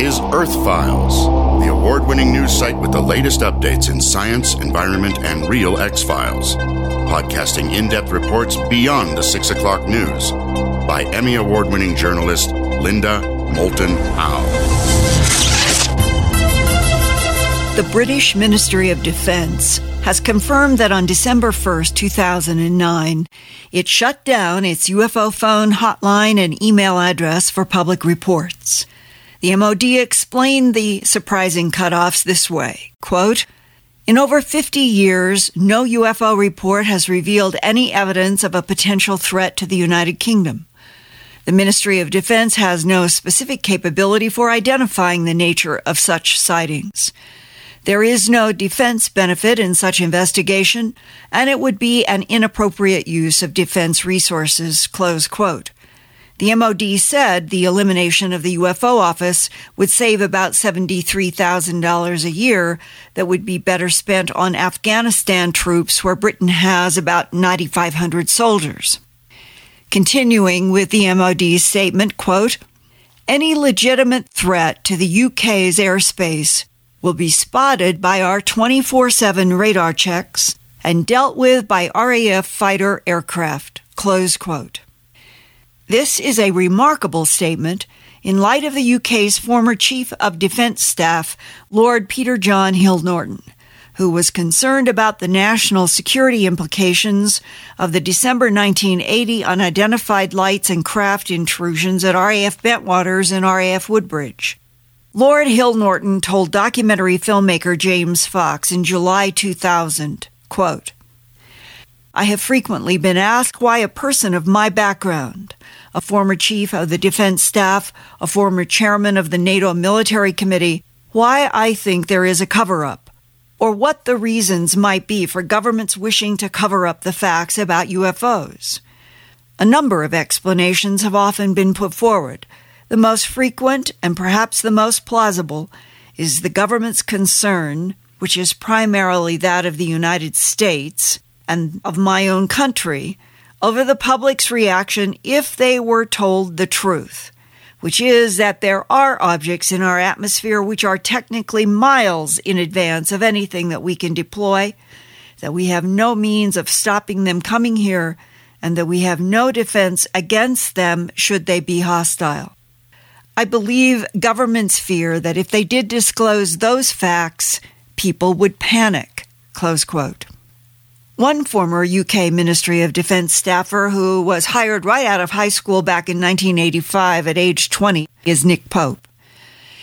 is Earth Files, the award winning news site with the latest updates in science, environment, and real X Files. Podcasting in depth reports beyond the 6 o'clock news by Emmy Award winning journalist Linda Moulton Howe. The British Ministry of Defence has confirmed that on December 1st, 2009, it shut down its UFO phone hotline and email address for public reports. The MOD explained the surprising cutoffs this way quote, in over 50 years, no UFO report has revealed any evidence of a potential threat to the United Kingdom. The Ministry of Defense has no specific capability for identifying the nature of such sightings. There is no defense benefit in such investigation, and it would be an inappropriate use of defense resources. Close quote. The MOD said the elimination of the UFO office would save about $73,000 a year that would be better spent on Afghanistan troops where Britain has about 9,500 soldiers. Continuing with the MOD's statement, quote, any legitimate threat to the UK's airspace will be spotted by our 24 7 radar checks and dealt with by RAF fighter aircraft. Close quote. This is a remarkable statement in light of the UK's former Chief of Defence Staff, Lord Peter John Hill Norton, who was concerned about the national security implications of the December 1980 unidentified lights and craft intrusions at RAF Bentwaters and RAF Woodbridge. Lord Hill Norton told documentary filmmaker James Fox in July 2000, quote, I have frequently been asked why a person of my background, a former chief of the defense staff, a former chairman of the NATO military committee, why I think there is a cover up, or what the reasons might be for governments wishing to cover up the facts about UFOs. A number of explanations have often been put forward, the most frequent and perhaps the most plausible is the government's concern, which is primarily that of the United States and of my own country, over the public's reaction if they were told the truth, which is that there are objects in our atmosphere which are technically miles in advance of anything that we can deploy, that we have no means of stopping them coming here, and that we have no defense against them should they be hostile. I believe governments fear that if they did disclose those facts, people would panic. Close quote. One former UK Ministry of Defense staffer who was hired right out of high school back in 1985 at age 20 is Nick Pope.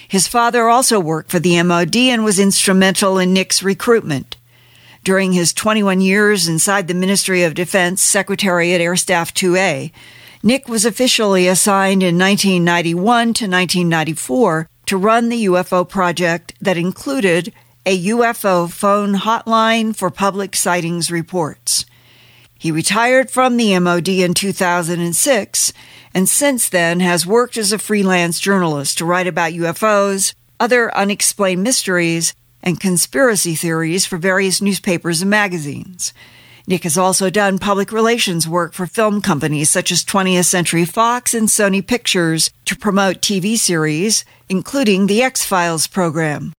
His father also worked for the MOD and was instrumental in Nick's recruitment. During his 21 years inside the Ministry of Defense Secretariat Air Staff 2A, Nick was officially assigned in 1991 to 1994 to run the UFO project that included a UFO phone hotline for public sightings reports. He retired from the MOD in 2006 and since then has worked as a freelance journalist to write about UFOs, other unexplained mysteries, and conspiracy theories for various newspapers and magazines. Nick has also done public relations work for film companies such as 20th Century Fox and Sony Pictures to promote TV series, including the X Files program.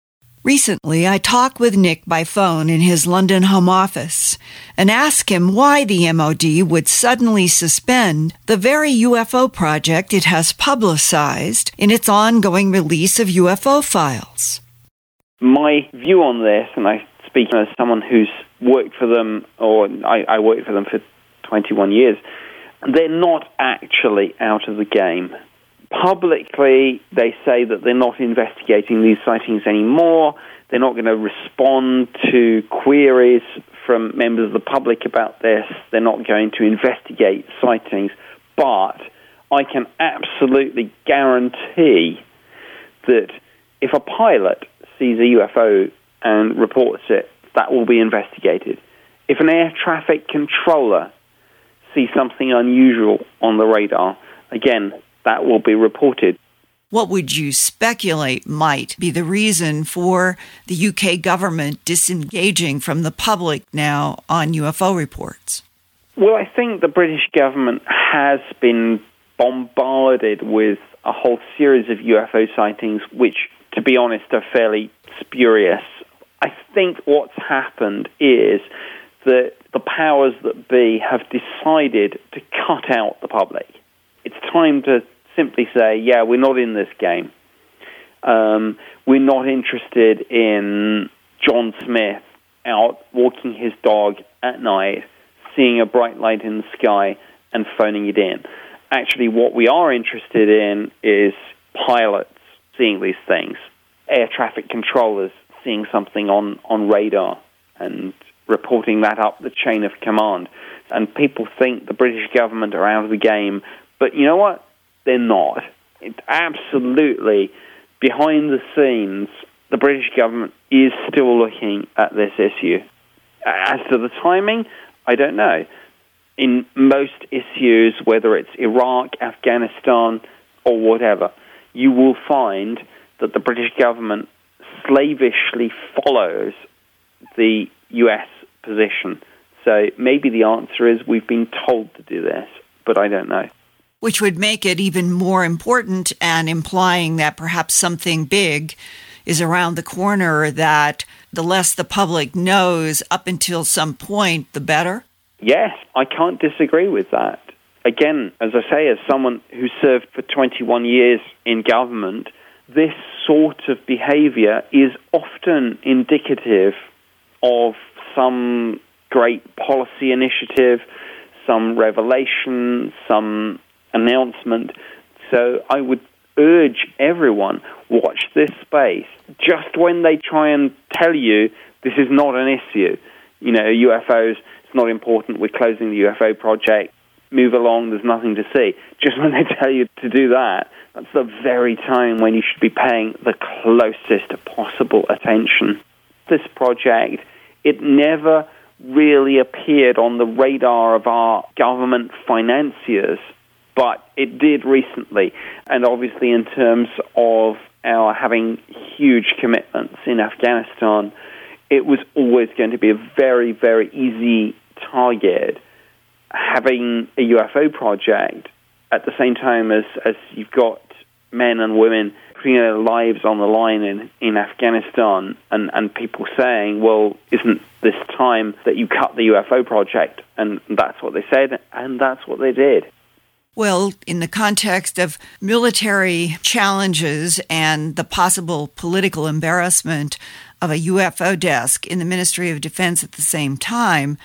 Recently, I talked with Nick by phone in his London home office and asked him why the MOD would suddenly suspend the very UFO project it has publicized in its ongoing release of UFO files. My view on this, and I speak as someone who's worked for them, or I, I worked for them for 21 years, they're not actually out of the game. Publicly, they say that they're not investigating these sightings anymore. They're not going to respond to queries from members of the public about this. They're not going to investigate sightings. But I can absolutely guarantee that if a pilot sees a UFO and reports it, that will be investigated. If an air traffic controller sees something unusual on the radar, again, that will be reported. What would you speculate might be the reason for the UK government disengaging from the public now on UFO reports? Well, I think the British government has been bombarded with a whole series of UFO sightings, which, to be honest, are fairly spurious. I think what's happened is that the powers that be have decided to cut out the public. It's time to simply say, yeah, we're not in this game. Um, we're not interested in John Smith out walking his dog at night, seeing a bright light in the sky, and phoning it in. Actually, what we are interested in is pilots seeing these things, air traffic controllers seeing something on, on radar and reporting that up the chain of command. And people think the British government are out of the game, but you know what? They're not. It's absolutely behind the scenes, the British government is still looking at this issue. As to the timing, I don't know. In most issues, whether it's Iraq, Afghanistan, or whatever, you will find that the British government slavishly follows the US position. So maybe the answer is we've been told to do this, but I don't know. Which would make it even more important and implying that perhaps something big is around the corner that the less the public knows up until some point, the better? Yes, I can't disagree with that. Again, as I say, as someone who served for 21 years in government, this sort of behavior is often indicative of some great policy initiative, some revelation, some announcement. So I would urge everyone watch this space. Just when they try and tell you this is not an issue, you know, UFOs, it's not important, we're closing the UFO project, move along, there's nothing to see. Just when they tell you to do that, that's the very time when you should be paying the closest possible attention. This project, it never really appeared on the radar of our government financiers, but it did recently. And obviously, in terms of our having huge commitments in Afghanistan, it was always going to be a very, very easy target. Having a UFO project at the same time as, as you've got men and women putting their lives on the line in, in Afghanistan and, and people saying, well, isn't this time that you cut the UFO project? And that's what they said, and that's what they did. Well, in the context of military challenges and the possible political embarrassment of a UFO desk in the Ministry of Defense at the same time,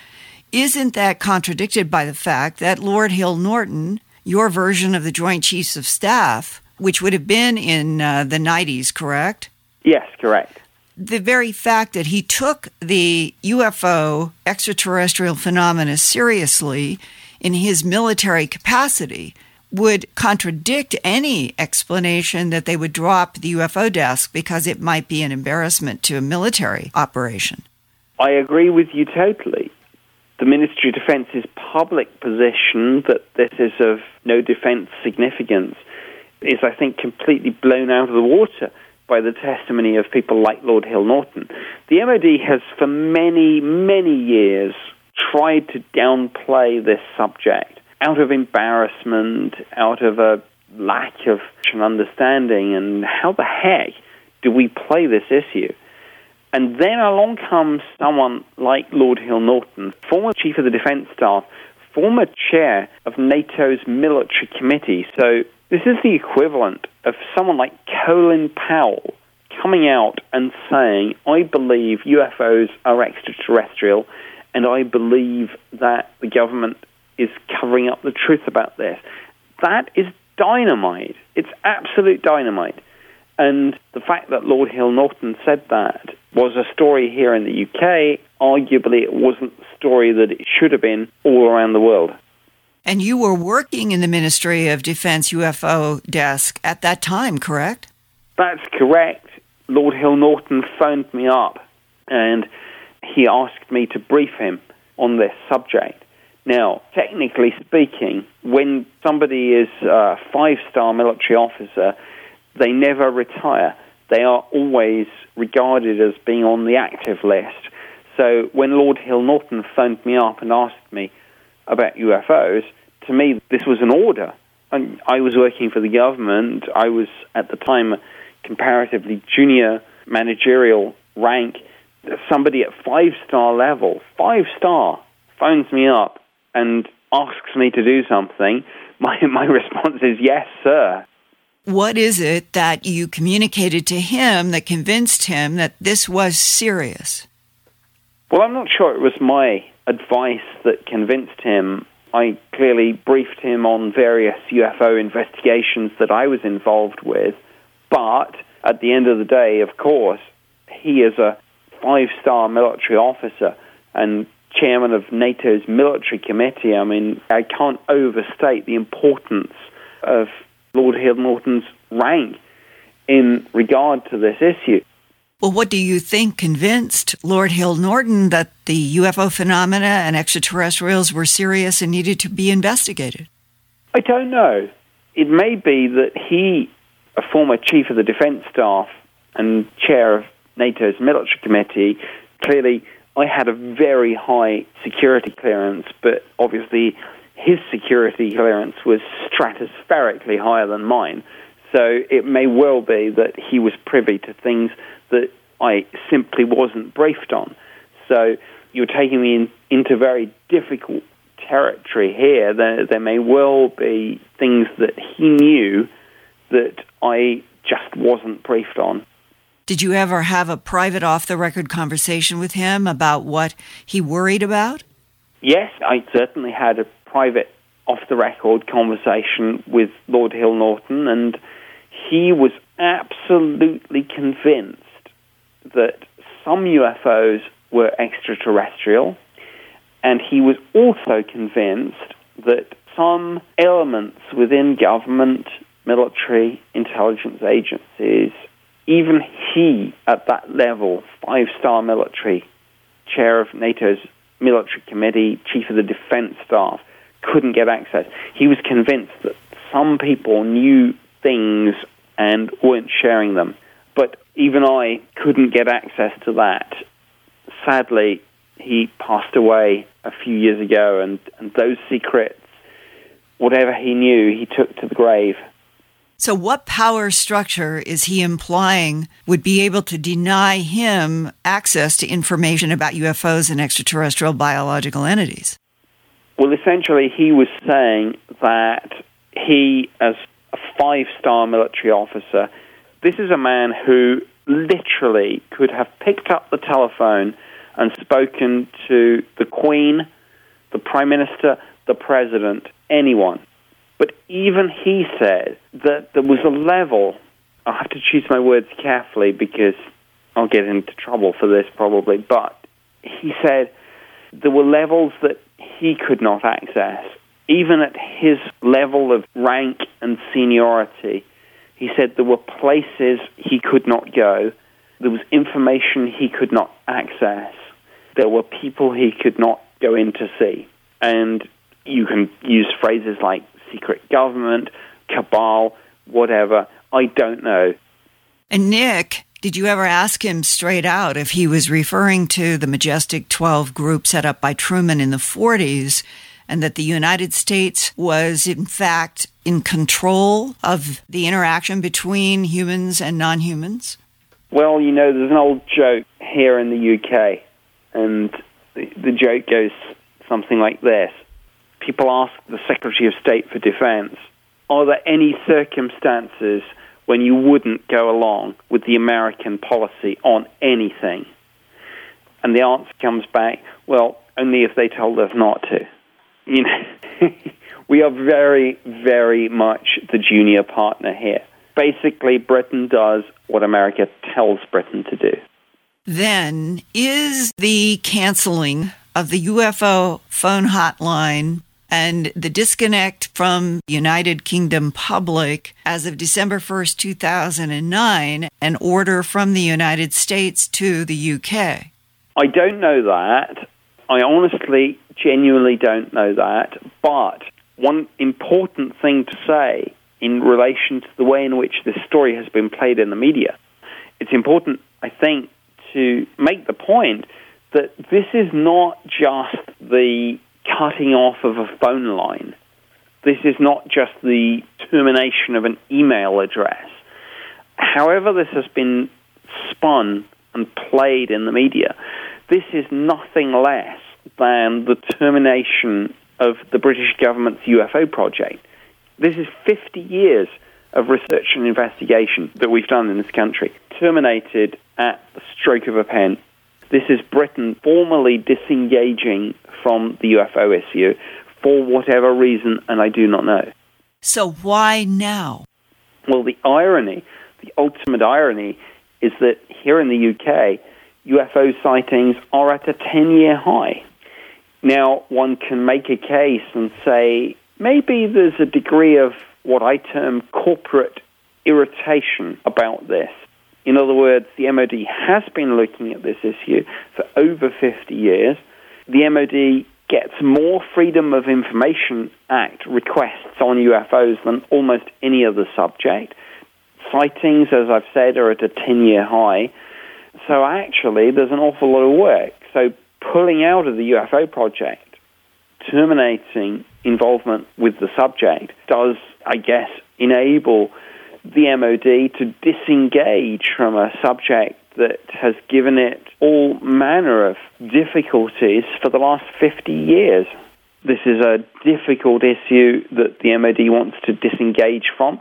isn't that contradicted by the fact that Lord Hill Norton, your version of the Joint Chiefs of Staff, which would have been in uh, the 90s, correct? Yes, correct. The very fact that he took the UFO extraterrestrial phenomena seriously in his military capacity would contradict any explanation that they would drop the UFO desk because it might be an embarrassment to a military operation. I agree with you totally. The Ministry of Defence's public position that this is of no defense significance is, I think, completely blown out of the water by the testimony of people like Lord Hill Norton. The MOD has, for many, many years, tried to downplay this subject out of embarrassment, out of a lack of understanding, and how the heck do we play this issue? And then along comes someone like Lord Hill Norton, former Chief of the Defence Staff, former chair of NATO's military committee. So this is the equivalent of someone like Colin Powell coming out and saying, I believe UFOs are extraterrestrial, and I believe that the government is covering up the truth about this. That is dynamite. It's absolute dynamite. And the fact that Lord Hill Norton said that was a story here in the UK. Arguably, it wasn't the story that it should have been all around the world. And you were working in the Ministry of Defense UFO desk at that time, correct? That's correct. Lord Hill Norton phoned me up and he asked me to brief him on this subject. Now, technically speaking, when somebody is a five star military officer, they never retire. They are always regarded as being on the active list. So when Lord Hill Norton phoned me up and asked me about UFOs, to me, this was an order. And I was working for the government. I was at the time comparatively junior managerial rank. Somebody at five star level, five star, phones me up and asks me to do something. My my response is yes, sir. What is it that you communicated to him that convinced him that this was serious? Well, I'm not sure it was my advice that convinced him. I clearly briefed him on various UFO investigations that I was involved with, but at the end of the day, of course, he is a five star military officer and chairman of NATO's military committee. I mean, I can't overstate the importance of Lord Hill Norton's rank in regard to this issue. Well, what do you think convinced Lord Hill Norton that the UFO phenomena and extraterrestrials were serious and needed to be investigated? I don't know. It may be that he, a former chief of the defense staff and chair of NATO's military committee, clearly I had a very high security clearance, but obviously his security clearance was stratospherically higher than mine. So it may well be that he was privy to things that I simply wasn't briefed on. So you're taking me in, into very difficult territory here. There, there may well be things that he knew that I just wasn't briefed on. Did you ever have a private off the record conversation with him about what he worried about? Yes, I certainly had a private off the record conversation with Lord Hill Norton, and he was absolutely convinced that some UFOs were extraterrestrial, and he was also convinced that some elements within government, military, intelligence agencies even he, at that level, five star military, chair of NATO's military committee, chief of the defense staff, couldn't get access. He was convinced that some people knew things and weren't sharing them. But even I couldn't get access to that. Sadly, he passed away a few years ago, and, and those secrets, whatever he knew, he took to the grave. So, what power structure is he implying would be able to deny him access to information about UFOs and extraterrestrial biological entities? Well, essentially, he was saying that he, as a five star military officer, this is a man who literally could have picked up the telephone and spoken to the Queen, the Prime Minister, the President, anyone but even he said that there was a level, I have to choose my words carefully because I'll get into trouble for this probably, but he said there were levels that he could not access. Even at his level of rank and seniority, he said there were places he could not go, there was information he could not access, there were people he could not go in to see. And you can use phrases like secret government, cabal, whatever. I don't know. And Nick, did you ever ask him straight out if he was referring to the Majestic 12 group set up by Truman in the 40s and that the United States was, in fact, in control of the interaction between humans and non humans? Well, you know, there's an old joke here in the UK, and the, the joke goes something like this people ask the Secretary of State for Defense, are there any circumstances when you wouldn't go along with the American policy on anything? And the answer comes back, well, only if they told us not to. You know, we are very, very much the junior partner here. Basically, Britain does what America tells Britain to do. Then, is the canceling of the UFO phone hotline and the disconnect from United Kingdom public as of December 1st, 2009, an order from the United States to the UK? I don't know that. I honestly, genuinely don't know that. But one important thing to say in relation to the way in which this story has been played in the media, it's important, I think, to make the point that this is not just the cutting off of a phone line. This is not just the termination of an email address. However, this has been spun and played in the media, this is nothing less than the termination of the British government's UFO project. This is 50 years of research and investigation that we've done in this country, terminated at the stroke of a pen. This is Britain formally disengaging from the UFO issue for whatever reason, and I do not know. So, why now? Well, the irony, the ultimate irony, is that here in the UK, UFO sightings are at a 10 year high. Now, one can make a case and say maybe there's a degree of what I term corporate irritation about this. In other words, the MOD has been looking at this issue for over 50 years. The MOD gets more Freedom of Information Act requests on UFOs than almost any other subject. Sightings, as I've said, are at a 10 year high. So actually, there's an awful lot of work. So pulling out of the UFO project, terminating involvement with the subject, does, I guess, enable the MOD to disengage from a subject that has given it all manner of difficulties for the last 50 years. This is a difficult issue that the MOD wants to disengage from.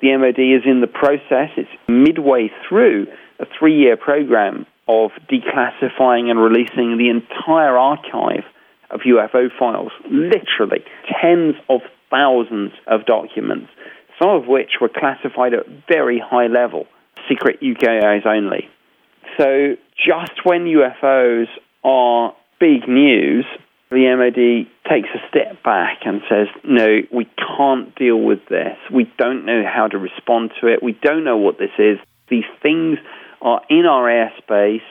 The MOD is in the process, it's midway through a three year program of declassifying and releasing the entire archive of UFO files, literally tens of thousands of documents, some of which were classified at very high level, secret UK eyes only. So just when UFOs are big news, the MOD takes a step back and says, no, we can't deal with this. We don't know how to respond to it. We don't know what this is. These things are in our airspace.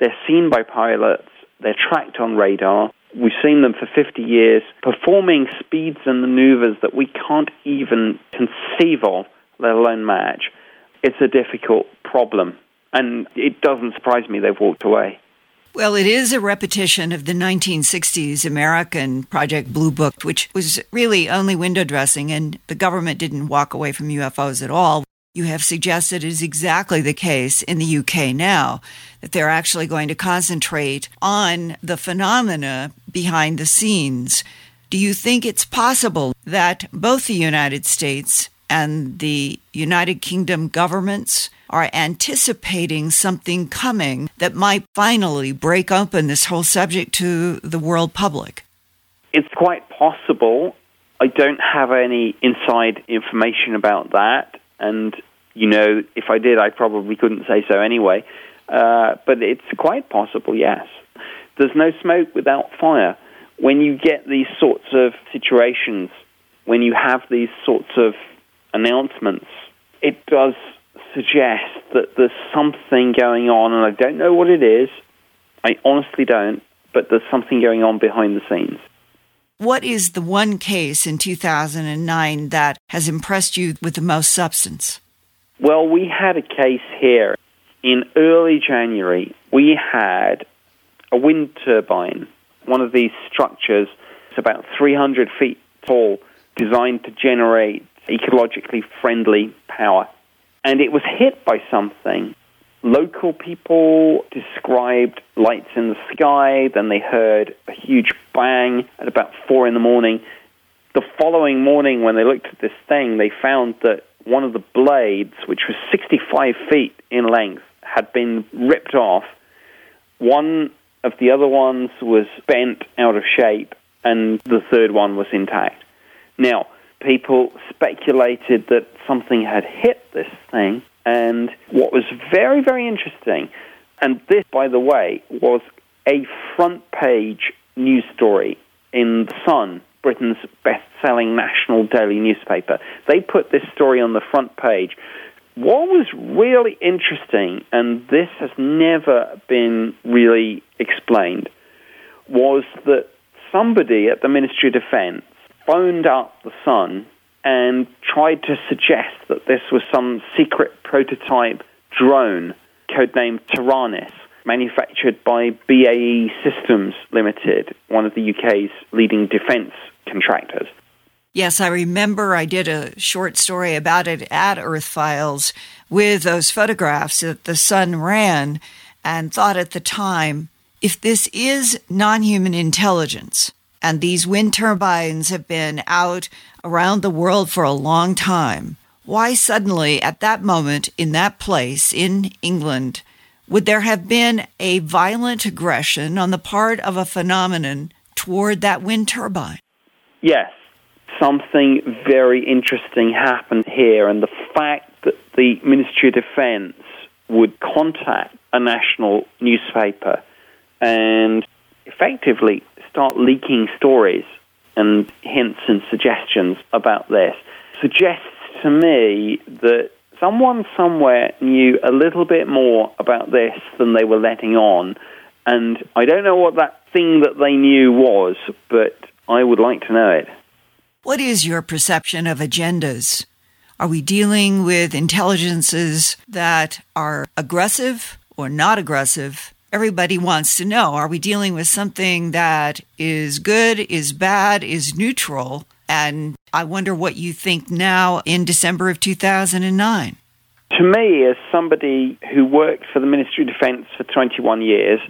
They're seen by pilots. They're tracked on radar. We've seen them for 50 years performing speeds and maneuvers that we can't even conceive of, let alone match. It's a difficult problem. And it doesn't surprise me they've walked away. Well, it is a repetition of the 1960s American Project Blue Book, which was really only window dressing, and the government didn't walk away from UFOs at all. You have suggested is exactly the case in the UK now, that they're actually going to concentrate on the phenomena behind the scenes. Do you think it's possible that both the United States and the United Kingdom governments are anticipating something coming that might finally break open this whole subject to the world public? It's quite possible. I don't have any inside information about that. And, you know, if I did, I probably couldn't say so anyway. Uh, but it's quite possible, yes. There's no smoke without fire. When you get these sorts of situations, when you have these sorts of announcements, it does suggest that there's something going on, and I don't know what it is. I honestly don't, but there's something going on behind the scenes. What is the one case in 2009 that has impressed you with the most substance? Well, we had a case here in early January. We had a wind turbine, one of these structures, it's about 300 feet tall, designed to generate ecologically friendly power and it was hit by something. Local people described lights in the sky, then they heard a huge bang at about four in the morning. The following morning, when they looked at this thing, they found that one of the blades, which was 65 feet in length, had been ripped off. One of the other ones was bent out of shape, and the third one was intact. Now, people speculated that something had hit this thing. And what was very, very interesting, and this, by the way, was a front page news story in The Sun, Britain's best selling national daily newspaper. They put this story on the front page. What was really interesting, and this has never been really explained, was that somebody at the Ministry of Defense phoned up the Sun and tried to suggest that this was some secret prototype drone, codenamed Taranis, manufactured by BAE Systems Limited, one of the UK's leading defence contractors. Yes, I remember I did a short story about it at Earth Files with those photographs that the sun ran and thought at the time if this is non human intelligence, and these wind turbines have been out around the world for a long time, why suddenly, at that moment, in that place, in England, would there have been a violent aggression on the part of a phenomenon toward that wind turbine? Yes, something very interesting happened here, and the fact that the Ministry of Defense would contact a national newspaper and effectively start leaking stories and hints and suggestions about this suggests to me that someone somewhere knew a little bit more about this than they were letting on. And I don't know what that thing that they knew was, but I would like to know it. What is your perception of agendas? Are we dealing with intelligences that are aggressive or not aggressive? Everybody wants to know are we dealing with something that is good, is bad, is neutral? And I wonder what you think now in December of 2009. To me, as somebody who worked for the Ministry of Defense for 21 years,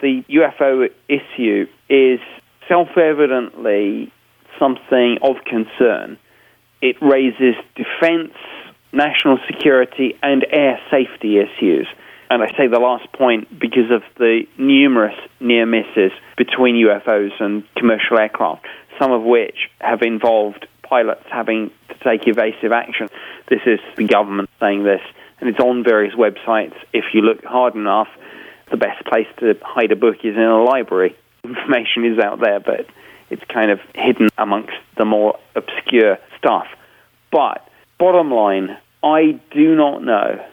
the UFO issue is self evidently something of concern. It raises defense, national security, and air safety issues. And I say the last point because of the numerous near misses between UFOs and commercial aircraft, some of which have involved pilots having to take evasive action. This is the government saying this, and it's on various websites. If you look hard enough, the best place to hide a book is in a library. Information is out there, but it's kind of hidden amongst the more obscure stuff. But bottom line, I do not know.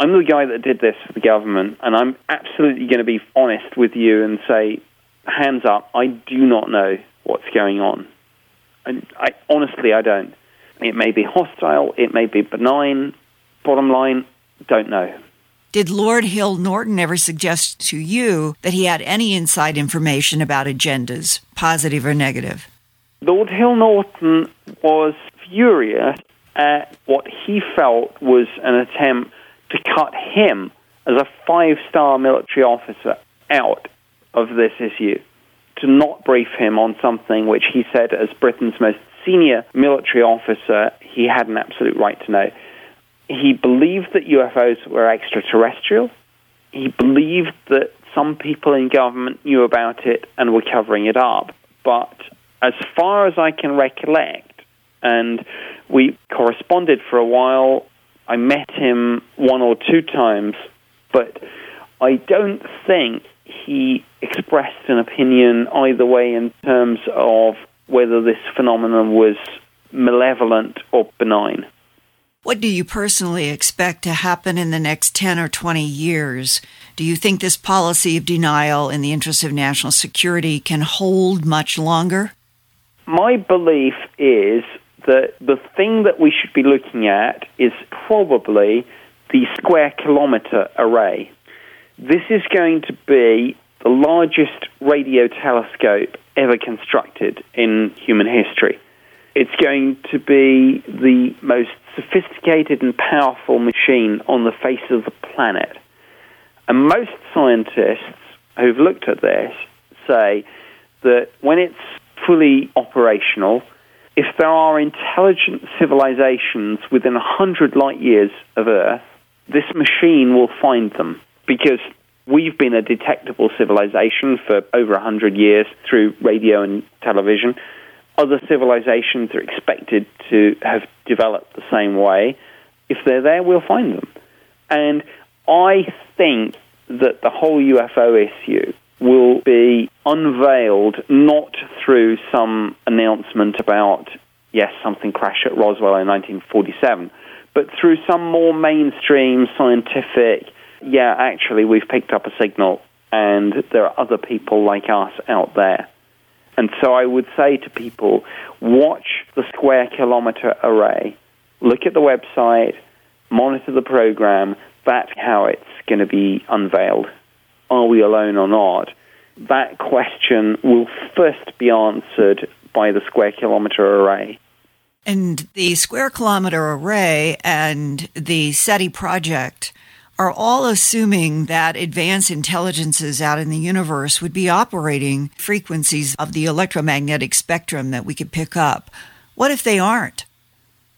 I'm the guy that did this for the government, and I'm absolutely going to be honest with you and say, hands up, I do not know what's going on. And I honestly, I don't. It may be hostile, it may be benign. Bottom line, don't know. Did Lord Hill Norton ever suggest to you that he had any inside information about agendas, positive or negative? Lord Hill Norton was furious at what he felt was an attempt to cut him as a five star military officer out of this issue, to not brief him on something which he said, as Britain's most senior military officer, he had an absolute right to know he believed that UFOs were extraterrestrial. He believed that some people in government knew about it and were covering it up. But as far as I can recollect, and we corresponded for a while, I met him one or two times, but I don't think he expressed an opinion either way in terms of whether this phenomenon was malevolent or benign. What do you personally expect to happen in the next 10 or 20 years? Do you think this policy of denial in the interest of national security can hold much longer? My belief is that the thing that we should be looking at is probably the square kilometer array. This is going to be the largest radio telescope ever constructed in human history. It's going to be the most sophisticated and powerful machine on the face of the planet. And most scientists who've looked at this say that when it's fully operational, if there are intelligent civilizations within 100 light years of Earth, this machine will find them because we've been a detectable civilization for over 100 years through radio and television other civilizations are expected to have developed the same way. If they're there, we'll find them. And I think that the whole UFO issue will be unveiled not through some announcement about, yes, something crashed at Roswell in 1947, but through some more mainstream scientific, yeah, actually, we've picked up a signal and there are other people like us out there. And so I would say to people, watch the square kilometer array, look at the website, monitor the program. That's how it's going to be unveiled. Are we alone or not? That question will first be answered by the Square Kilometre Array. And the Square Kilometre Array and the SETI project are all assuming that advanced intelligences out in the universe would be operating frequencies of the electromagnetic spectrum that we could pick up. What if they aren't?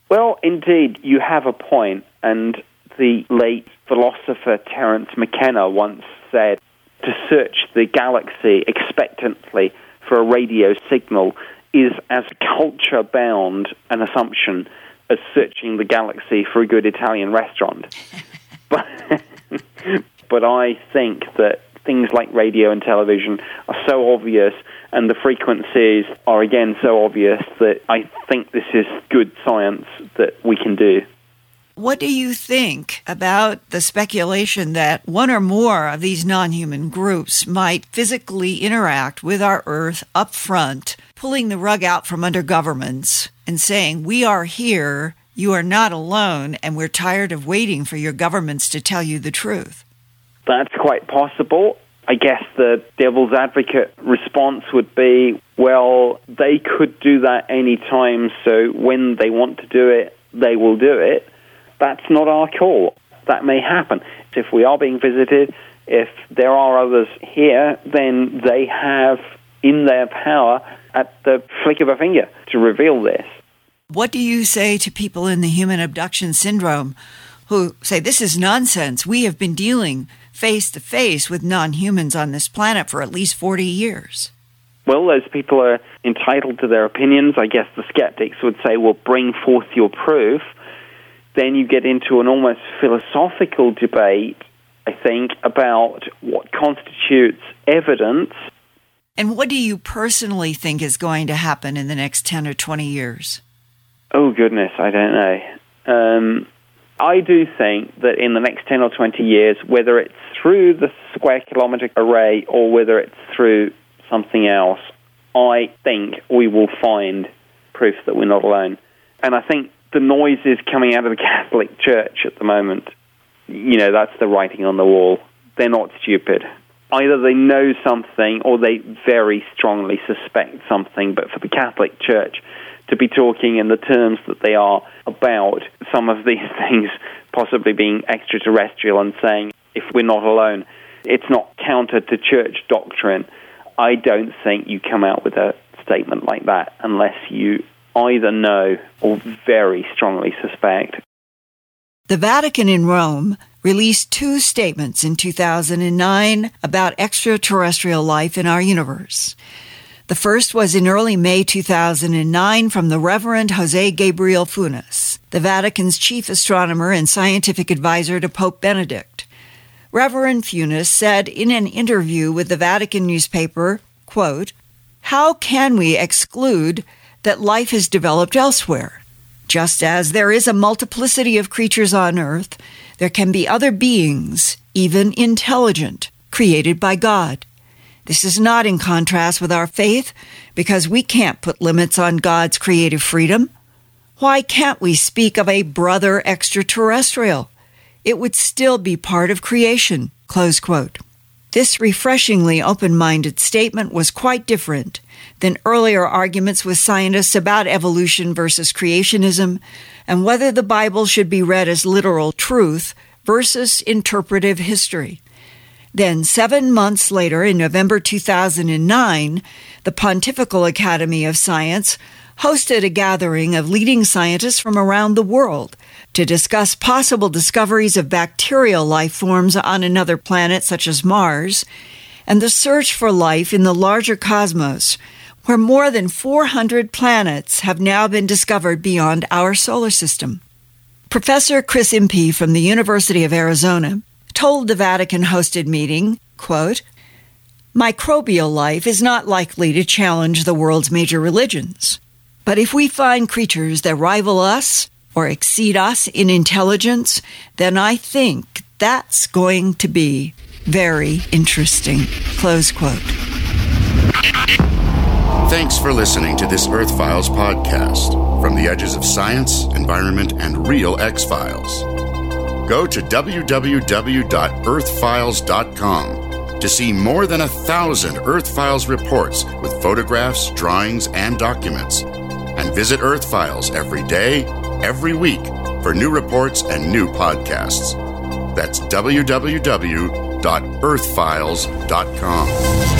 Well, indeed, you have a point, and the late philosopher Terence McKenna once said to search the galaxy expectantly for a radio signal is as culture bound an assumption as searching the galaxy for a good Italian restaurant. but, I think that things like radio and television are so obvious and the frequencies are again so obvious that I think this is good science that we can do. What do you think about the speculation that one or more of these non human groups might physically interact with our Earth up front, pulling the rug out from under governments and saying, We are here, you are not alone, and we're tired of waiting for your governments to tell you the truth? That's quite possible. I guess the devil's advocate response would be, well, they could do that any time, so when they want to do it, they will do it that's not our call. That may happen. If we are being visited, if there are others here, then they have in their power at the flick of a finger to reveal this. What do you say to people in the human abduction syndrome who say this is nonsense? We have been dealing face to face with non humans on this planet for at least 40 years. Well, those people are entitled to their opinions. I guess the skeptics would say, well, bring forth your proof then you get into an almost philosophical debate, I think, about what constitutes evidence. And what do you personally think is going to happen in the next 10 or 20 years? Oh, goodness, I don't know. Um, I do think that in the next 10 or 20 years, whether it's through the square kilometre array or whether it's through something else, I think we will find proof that we're not alone. And I think the noises coming out of the Catholic Church at the moment, you know, that's the writing on the wall. They're not stupid. Either they know something or they very strongly suspect something, but for the Catholic Church to be talking in the terms that they are about some of these things possibly being extraterrestrial and saying, if we're not alone, it's not counter to church doctrine. I don't think you come out with a statement like that unless you either know or very strongly suspect. The Vatican in Rome released two statements in 2009 about extraterrestrial life in our universe. The first was in early May 2009 from the Reverend Jose Gabriel Funes, the Vatican's chief astronomer and scientific advisor to Pope Benedict. Reverend Funes said in an interview with the Vatican newspaper, quote, How can we exclude that life has developed elsewhere. Just as there is a multiplicity of creatures on earth, there can be other beings, even intelligent, created by God. This is not in contrast with our faith because we can't put limits on God's creative freedom. Why can't we speak of a brother extraterrestrial? It would still be part of creation. Close quote. This refreshingly open minded statement was quite different than earlier arguments with scientists about evolution versus creationism and whether the Bible should be read as literal truth versus interpretive history. Then, seven months later, in November 2009, the Pontifical Academy of Science hosted a gathering of leading scientists from around the world to discuss possible discoveries of bacterial life forms on another planet such as Mars and the search for life in the larger cosmos, where more than 400 planets have now been discovered beyond our solar system. Professor Chris Impey from the University of Arizona told the Vatican hosted meeting, quote, Microbial life is not likely to challenge the world's major religions. But if we find creatures that rival us or exceed us in intelligence, then I think that's going to be very interesting. Close quote. Thanks for listening to this Earth Files podcast from the edges of science, environment, and real X Files. Go to www.earthfiles.com to see more than a thousand Earth Files reports with photographs, drawings, and documents. And visit Earth Files every day, every week for new reports and new podcasts. That's www.earthfiles.com.